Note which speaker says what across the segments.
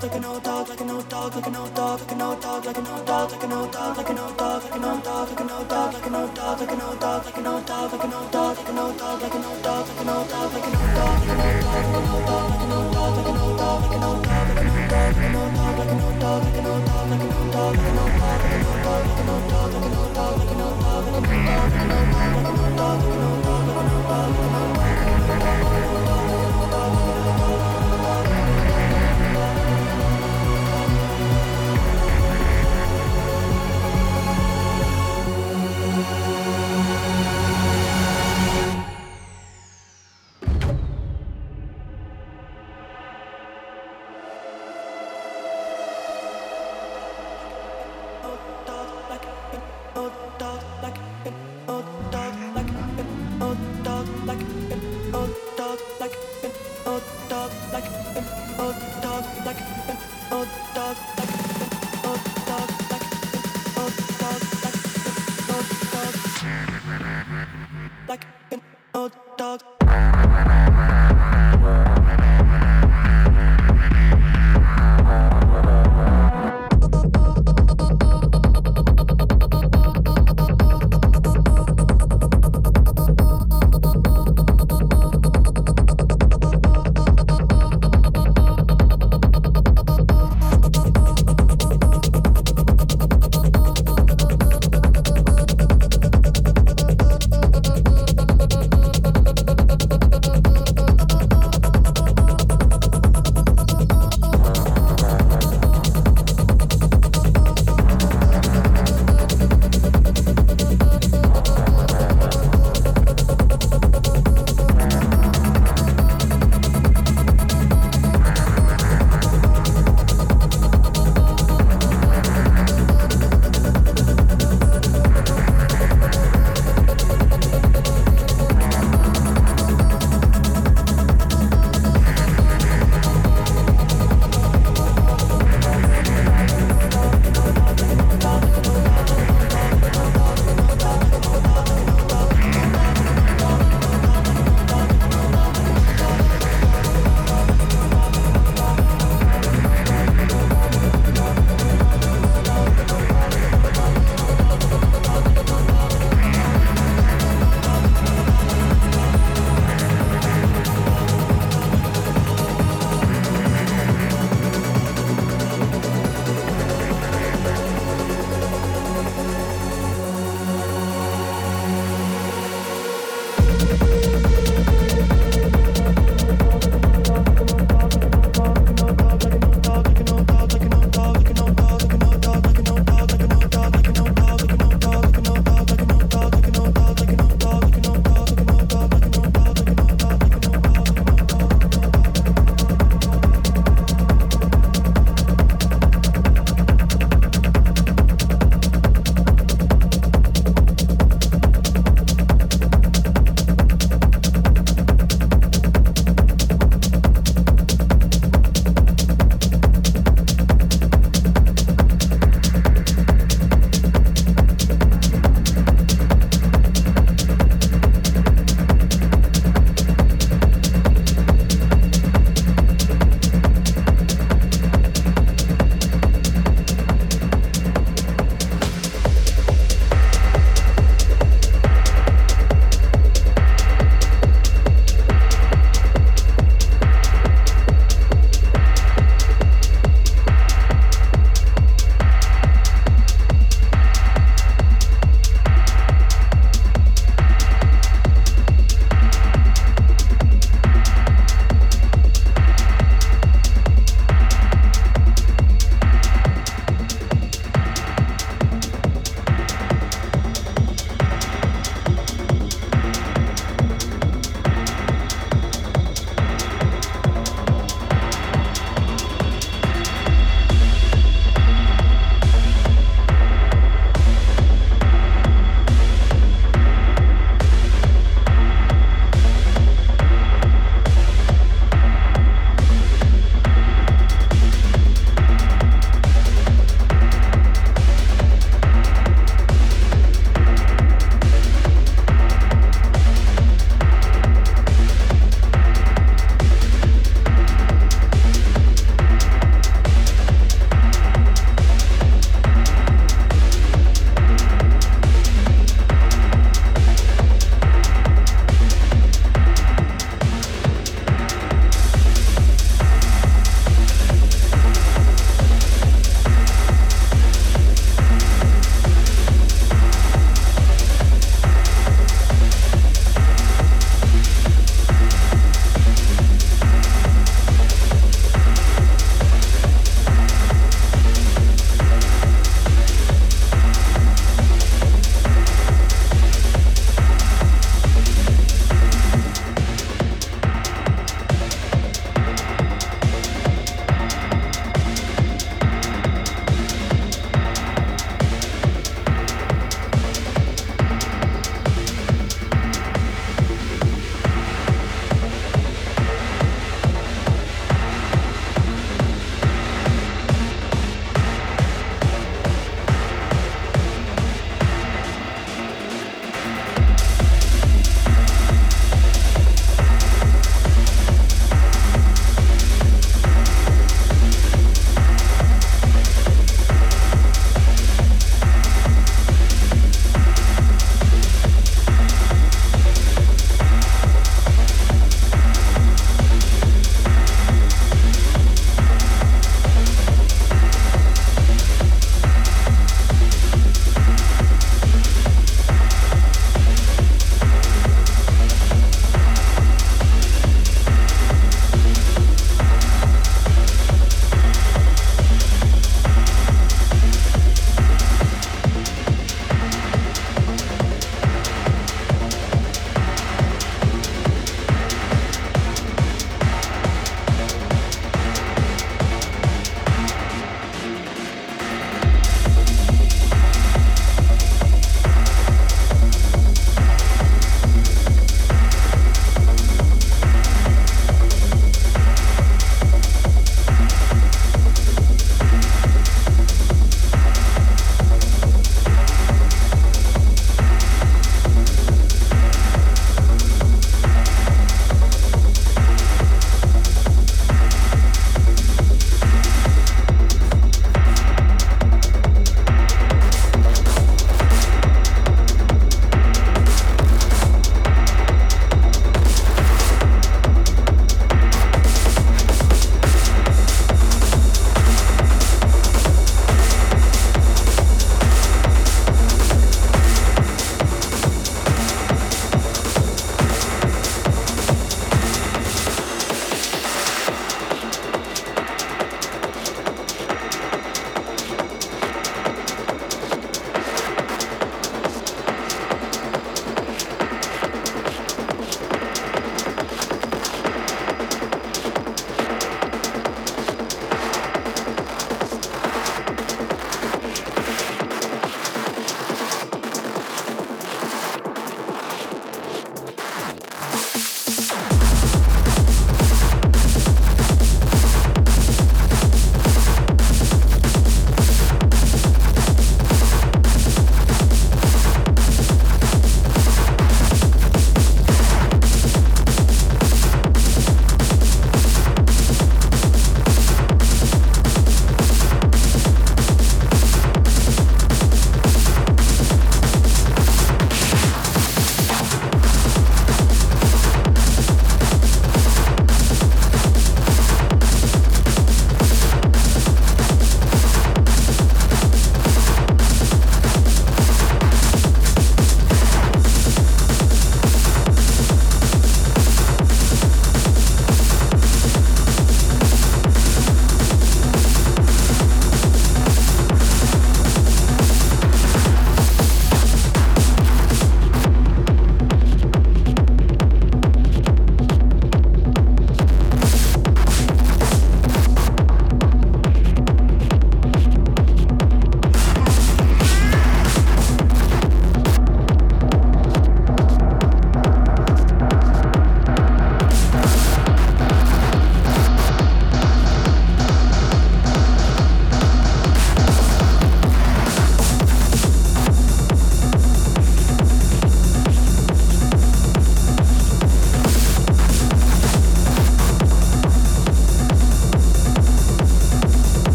Speaker 1: taking know.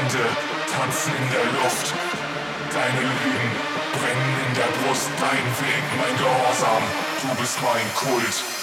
Speaker 1: Hände tanzen in der Luft. Deine Lügen brennen in der Brust. Dein Weg, mein Gehorsam, du bist mein Kult.